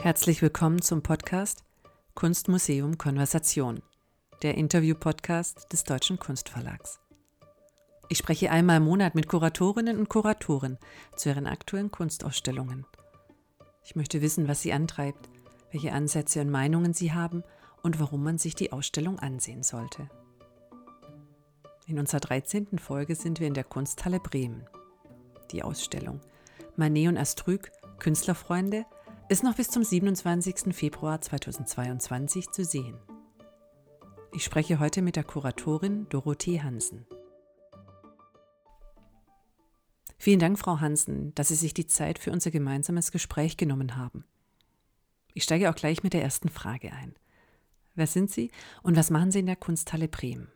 Herzlich willkommen zum Podcast Kunstmuseum Konversation, der Interview-Podcast des Deutschen Kunstverlags. Ich spreche einmal im Monat mit Kuratorinnen und Kuratoren zu ihren aktuellen Kunstausstellungen. Ich möchte wissen, was sie antreibt, welche Ansätze und Meinungen sie haben und warum man sich die Ausstellung ansehen sollte. In unserer 13. Folge sind wir in der Kunsthalle Bremen. Die Ausstellung Manet und Astrück, Künstlerfreunde – ist noch bis zum 27. Februar 2022 zu sehen. Ich spreche heute mit der Kuratorin Dorothee Hansen. Vielen Dank, Frau Hansen, dass Sie sich die Zeit für unser gemeinsames Gespräch genommen haben. Ich steige auch gleich mit der ersten Frage ein. Wer sind Sie und was machen Sie in der Kunsthalle Bremen?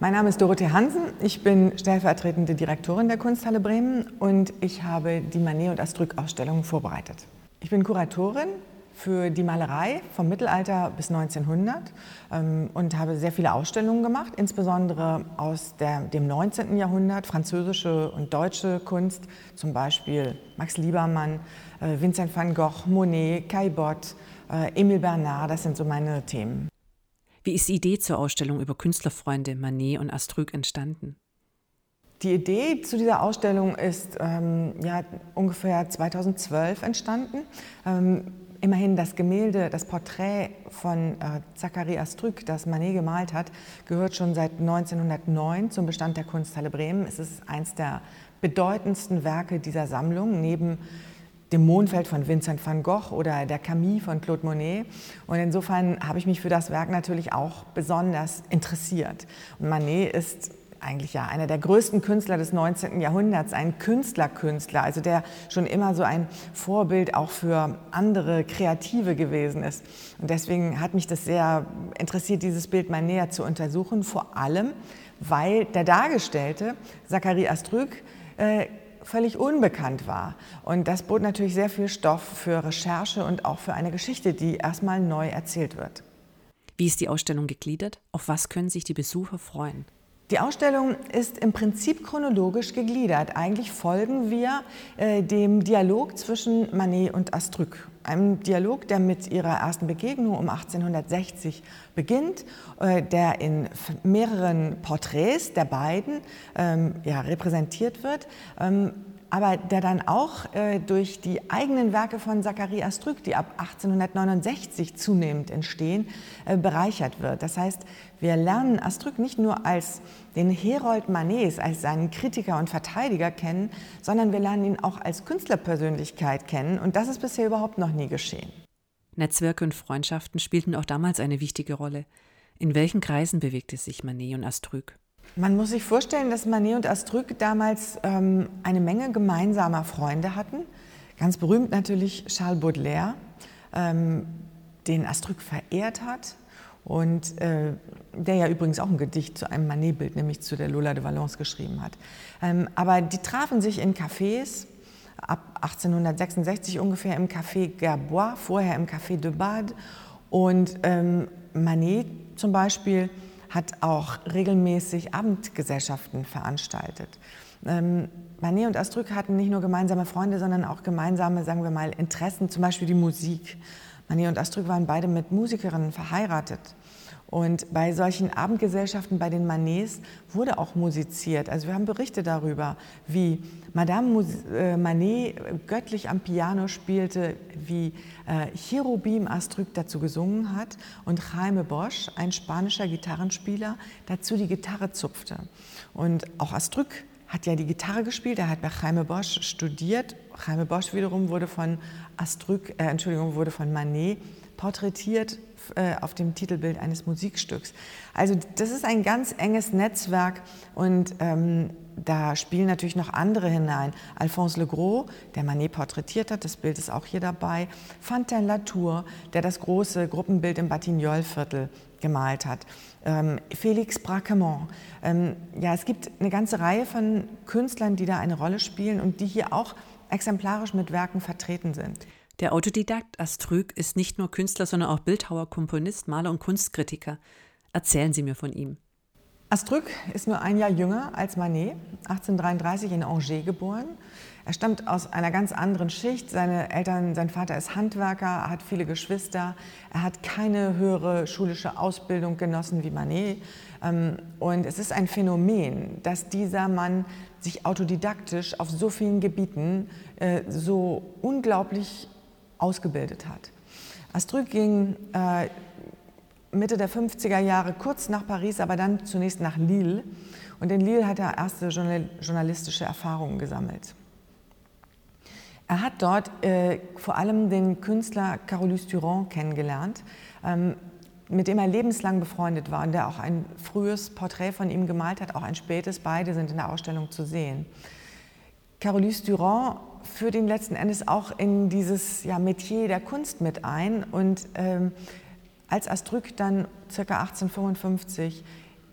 Mein Name ist Dorothee Hansen. Ich bin stellvertretende Direktorin der Kunsthalle Bremen und ich habe die Manet- und Astrück-Ausstellung vorbereitet. Ich bin Kuratorin für die Malerei vom Mittelalter bis 1900 ähm, und habe sehr viele Ausstellungen gemacht, insbesondere aus der, dem 19. Jahrhundert, französische und deutsche Kunst, zum Beispiel Max Liebermann, äh, Vincent van Gogh, Monet, Caillebotte, äh, Emile Bernard, das sind so meine Themen. Wie ist die Idee zur Ausstellung über Künstlerfreunde Manet und Astrück entstanden? Die Idee zu dieser Ausstellung ist ähm, ja, ungefähr 2012 entstanden. Ähm, immerhin das Gemälde, das Porträt von äh, Zachary Astrück, das Manet gemalt hat, gehört schon seit 1909 zum Bestand der Kunsthalle Bremen. Es ist eines der bedeutendsten Werke dieser Sammlung, neben dem Mondfeld von Vincent van Gogh oder der Camille von Claude Monet. Und insofern habe ich mich für das Werk natürlich auch besonders interessiert. Und Manet ist eigentlich ja einer der größten Künstler des 19. Jahrhunderts, ein Künstlerkünstler, also der schon immer so ein Vorbild auch für andere Kreative gewesen ist. Und deswegen hat mich das sehr interessiert, dieses Bild mal näher zu untersuchen, vor allem, weil der Dargestellte, Zachary Astrück, äh, völlig unbekannt war. Und das bot natürlich sehr viel Stoff für Recherche und auch für eine Geschichte, die erstmal neu erzählt wird. Wie ist die Ausstellung gegliedert? Auf was können sich die Besucher freuen? Die Ausstellung ist im Prinzip chronologisch gegliedert. Eigentlich folgen wir äh, dem Dialog zwischen Manet und Astrück. Einem Dialog, der mit ihrer ersten Begegnung um 1860 beginnt, äh, der in mehreren Porträts der beiden ähm, ja, repräsentiert wird. Ähm, aber der dann auch äh, durch die eigenen Werke von Zachary Astrück, die ab 1869 zunehmend entstehen, äh, bereichert wird. Das heißt, wir lernen Astrück nicht nur als den Herold Manets, als seinen Kritiker und Verteidiger kennen, sondern wir lernen ihn auch als Künstlerpersönlichkeit kennen und das ist bisher überhaupt noch nie geschehen. Netzwerke und Freundschaften spielten auch damals eine wichtige Rolle. In welchen Kreisen bewegte sich Manet und Astrück? Man muss sich vorstellen, dass Manet und Astrück damals ähm, eine Menge gemeinsamer Freunde hatten. Ganz berühmt natürlich Charles Baudelaire, ähm, den Astrück verehrt hat und äh, der ja übrigens auch ein Gedicht zu einem Manet-Bild, nämlich zu der Lola de Valence geschrieben hat. Ähm, aber die trafen sich in Cafés, ab 1866 ungefähr im Café Gerbois, vorher im Café de Bade. Und ähm, Manet zum Beispiel hat auch regelmäßig Abendgesellschaften veranstaltet. Ähm, Manet und Astrück hatten nicht nur gemeinsame Freunde, sondern auch gemeinsame, sagen wir mal, Interessen, zum Beispiel die Musik. Manet und Astrück waren beide mit Musikerinnen verheiratet. Und bei solchen Abendgesellschaften, bei den Manets, wurde auch musiziert. Also wir haben Berichte darüber, wie Madame äh, Manet göttlich am Piano spielte, wie äh, Cherubim Astrück dazu gesungen hat und Jaime Bosch, ein spanischer Gitarrenspieler, dazu die Gitarre zupfte. Und auch Astrück hat ja die Gitarre gespielt, er hat bei Jaime Bosch studiert. Jaime Bosch wiederum wurde von Astrück, äh, Entschuldigung, wurde von Manet porträtiert äh, auf dem Titelbild eines Musikstücks. Also das ist ein ganz enges Netzwerk und ähm, da spielen natürlich noch andere hinein. Alphonse Legros, der Manet porträtiert hat, das Bild ist auch hier dabei. Fantin Latour, der das große Gruppenbild im Batignolles-Viertel gemalt hat. Ähm, Félix Braquemont. Ähm, ja, es gibt eine ganze Reihe von Künstlern, die da eine Rolle spielen und die hier auch exemplarisch mit Werken vertreten sind. Der Autodidakt Astrüg ist nicht nur Künstler, sondern auch Bildhauer, Komponist, Maler und Kunstkritiker. Erzählen Sie mir von ihm. Astruc ist nur ein Jahr jünger als Manet, 1833 in Angers geboren. Er stammt aus einer ganz anderen Schicht. Seine Eltern, sein Vater ist Handwerker, hat viele Geschwister. Er hat keine höhere schulische Ausbildung genossen wie Manet. Ähm, und es ist ein Phänomen, dass dieser Mann sich autodidaktisch auf so vielen Gebieten äh, so unglaublich ausgebildet hat. Astruc ging äh, Mitte der 50er Jahre kurz nach Paris, aber dann zunächst nach Lille. Und in Lille hat er erste journalistische Erfahrungen gesammelt. Er hat dort äh, vor allem den Künstler Carolus Durand kennengelernt, ähm, mit dem er lebenslang befreundet war und der auch ein frühes Porträt von ihm gemalt hat, auch ein spätes. Beide sind in der Ausstellung zu sehen. Carolus Durand führt ihn letzten Endes auch in dieses ja, Metier der Kunst mit ein und ähm, als Astruc dann ca. 1855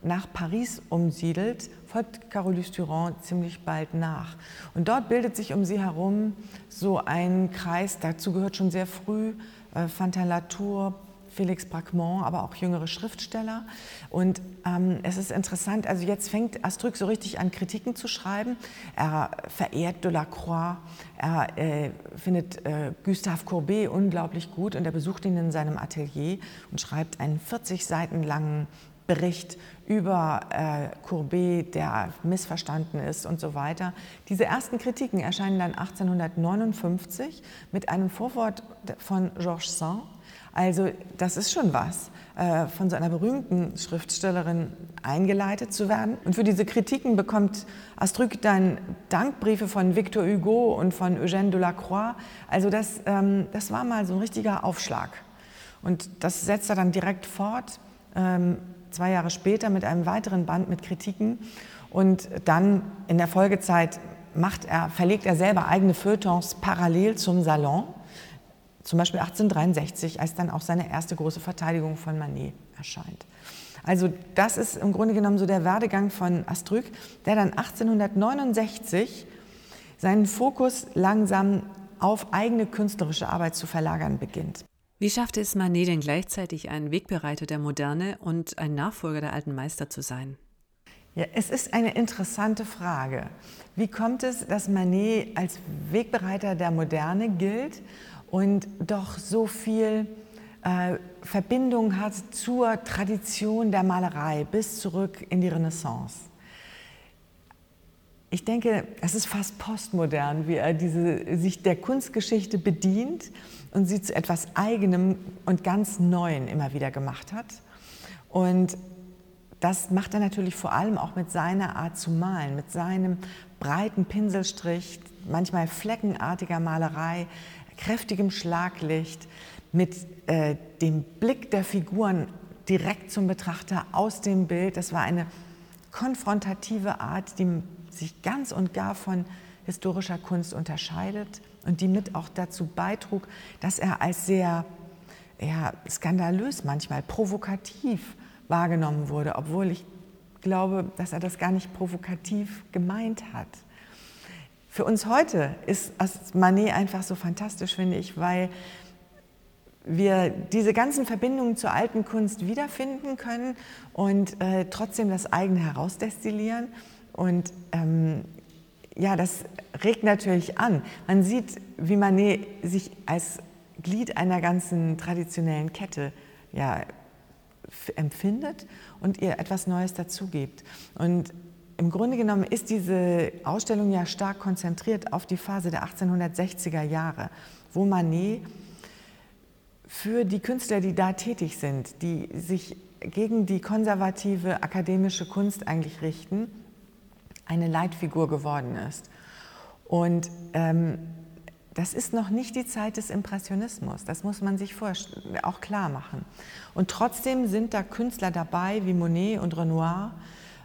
nach Paris umsiedelt, folgt Carolus Durand ziemlich bald nach. Und dort bildet sich um sie herum so ein Kreis, dazu gehört schon sehr früh äh, Fantin Latour, Felix Braquemont, aber auch jüngere Schriftsteller. Und ähm, es ist interessant, also jetzt fängt Astruc so richtig an, Kritiken zu schreiben. Er verehrt Delacroix, er äh, findet äh, Gustave Courbet unglaublich gut und er besucht ihn in seinem Atelier und schreibt einen 40 Seiten langen Bericht über äh, Courbet, der missverstanden ist und so weiter. Diese ersten Kritiken erscheinen dann 1859 mit einem Vorwort von Georges Sand, also das ist schon was, äh, von so einer berühmten Schriftstellerin eingeleitet zu werden. Und für diese Kritiken bekommt Astruc dann Dankbriefe von Victor Hugo und von Eugène Delacroix. Also das, ähm, das war mal so ein richtiger Aufschlag. Und das setzt er dann direkt fort, ähm, zwei Jahre später mit einem weiteren Band mit Kritiken. Und dann in der Folgezeit macht er, verlegt er selber eigene Feuilletons parallel zum Salon zum Beispiel 1863, als dann auch seine erste große Verteidigung von Manet erscheint. Also das ist im Grunde genommen so der Werdegang von Astruc, der dann 1869 seinen Fokus langsam auf eigene künstlerische Arbeit zu verlagern beginnt. Wie schaffte es Manet denn gleichzeitig ein Wegbereiter der Moderne und ein Nachfolger der alten Meister zu sein? Ja, es ist eine interessante Frage. Wie kommt es, dass Manet als Wegbereiter der Moderne gilt und doch so viel äh, Verbindung hat zur Tradition der Malerei bis zurück in die Renaissance. Ich denke, es ist fast postmodern, wie er diese, sich der Kunstgeschichte bedient und sie zu etwas Eigenem und ganz Neuen immer wieder gemacht hat. Und das macht er natürlich vor allem auch mit seiner Art zu malen, mit seinem breiten Pinselstrich, manchmal fleckenartiger Malerei, kräftigem Schlaglicht, mit äh, dem Blick der Figuren direkt zum Betrachter aus dem Bild. Das war eine konfrontative Art, die sich ganz und gar von historischer Kunst unterscheidet und die mit auch dazu beitrug, dass er als sehr ja, skandalös manchmal, provokativ wahrgenommen wurde, obwohl ich glaube, dass er das gar nicht provokativ gemeint hat. Für uns heute ist Manet einfach so fantastisch, finde ich, weil wir diese ganzen Verbindungen zur alten Kunst wiederfinden können und äh, trotzdem das eigene herausdestillieren. Und ähm, ja, das regt natürlich an. Man sieht, wie Manet sich als Glied einer ganzen traditionellen Kette ja, empfindet und ihr etwas Neues dazugibt. Und im Grunde genommen ist diese Ausstellung ja stark konzentriert auf die Phase der 1860er Jahre, wo Manet für die Künstler, die da tätig sind, die sich gegen die konservative akademische Kunst eigentlich richten, eine Leitfigur geworden ist. Und ähm, das ist noch nicht die Zeit des Impressionismus, das muss man sich auch klar machen. Und trotzdem sind da Künstler dabei wie Monet und Renoir,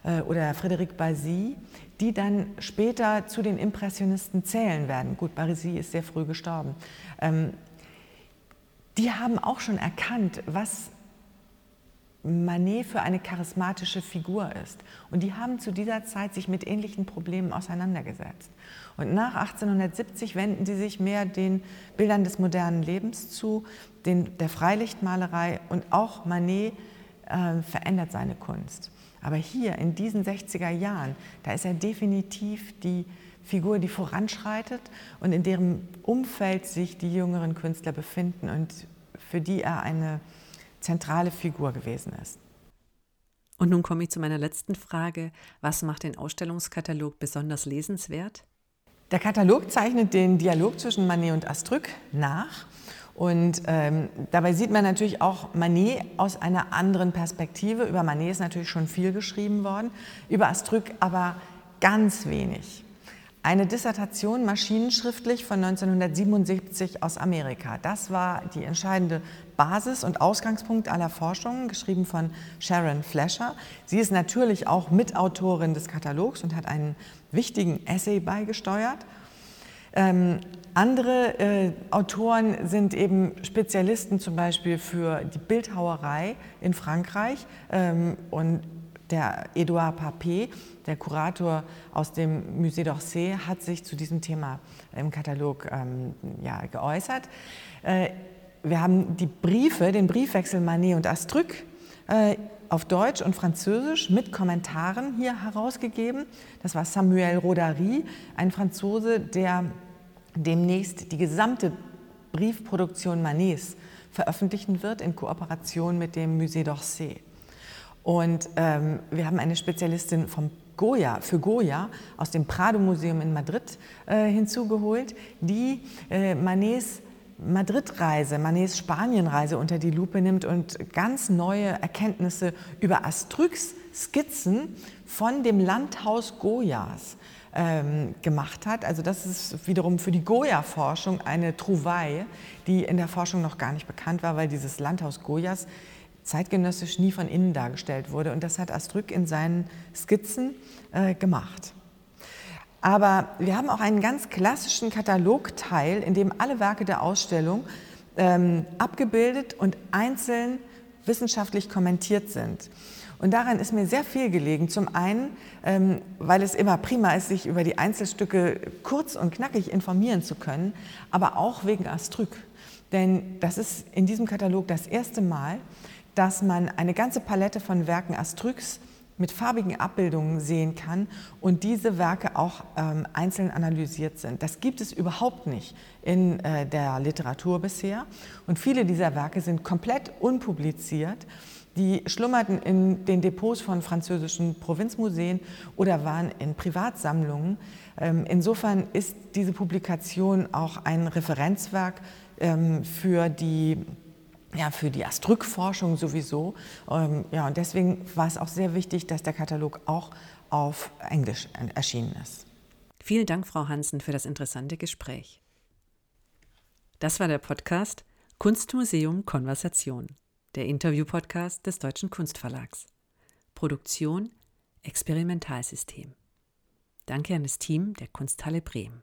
oder Frédéric Basy, die dann später zu den Impressionisten zählen werden. Gut, Basy ist sehr früh gestorben. Ähm, die haben auch schon erkannt, was Manet für eine charismatische Figur ist. Und die haben zu dieser Zeit sich mit ähnlichen Problemen auseinandergesetzt. Und nach 1870 wenden sie sich mehr den Bildern des modernen Lebens zu, den, der Freilichtmalerei und auch Manet äh, verändert seine Kunst. Aber hier in diesen 60er Jahren, da ist er definitiv die Figur, die voranschreitet und in deren Umfeld sich die jüngeren Künstler befinden und für die er eine zentrale Figur gewesen ist. Und nun komme ich zu meiner letzten Frage. Was macht den Ausstellungskatalog besonders lesenswert? Der Katalog zeichnet den Dialog zwischen Manet und Astruc nach. Und ähm, dabei sieht man natürlich auch Manet aus einer anderen Perspektive. Über Manet ist natürlich schon viel geschrieben worden, über Astruc aber ganz wenig. Eine Dissertation maschinenschriftlich von 1977 aus Amerika. Das war die entscheidende Basis und Ausgangspunkt aller Forschungen, geschrieben von Sharon Fletcher. Sie ist natürlich auch Mitautorin des Katalogs und hat einen wichtigen Essay beigesteuert. Ähm, andere äh, Autoren sind eben Spezialisten zum Beispiel für die Bildhauerei in Frankreich ähm, und der Edouard Papet, der Kurator aus dem Musée d'Orsay, hat sich zu diesem Thema im Katalog ähm, ja, geäußert. Äh, wir haben die Briefe, den Briefwechsel Manet und Astruc äh, auf Deutsch und Französisch mit Kommentaren hier herausgegeben. Das war Samuel Rodari, ein Franzose, der demnächst die gesamte Briefproduktion Manets veröffentlichen wird in Kooperation mit dem Musée d'Orsay. Und ähm, wir haben eine Spezialistin vom Goya, für Goya aus dem Prado Museum in Madrid äh, hinzugeholt, die äh, Manets Madrid-Reise, Manets Spanien-Reise unter die Lupe nimmt und ganz neue Erkenntnisse über Astrucs Skizzen von dem Landhaus Goyas ähm, gemacht hat. Also das ist wiederum für die Goya-Forschung eine Trouvaille, die in der Forschung noch gar nicht bekannt war, weil dieses Landhaus Goyas zeitgenössisch nie von innen dargestellt wurde. Und das hat Astruc in seinen Skizzen äh, gemacht. Aber wir haben auch einen ganz klassischen Katalogteil, in dem alle Werke der Ausstellung ähm, abgebildet und einzeln wissenschaftlich kommentiert sind. Und daran ist mir sehr viel gelegen. Zum einen, ähm, weil es immer prima ist, sich über die Einzelstücke kurz und knackig informieren zu können, aber auch wegen Astruc. Denn das ist in diesem Katalog das erste Mal, dass man eine ganze Palette von Werken Astrucs mit farbigen Abbildungen sehen kann und diese Werke auch ähm, einzeln analysiert sind. Das gibt es überhaupt nicht in äh, der Literatur bisher und viele dieser Werke sind komplett unpubliziert. Die schlummerten in den Depots von französischen Provinzmuseen oder waren in Privatsammlungen. Ähm, insofern ist diese Publikation auch ein Referenzwerk ähm, für die ja, für die Astrück-Forschung sowieso. Ähm, ja, und deswegen war es auch sehr wichtig, dass der Katalog auch auf Englisch erschienen ist. Vielen Dank, Frau Hansen, für das interessante Gespräch. Das war der Podcast Kunstmuseum Konversation, der Interview-Podcast des Deutschen Kunstverlags. Produktion Experimentalsystem. Danke an das Team der Kunsthalle Bremen.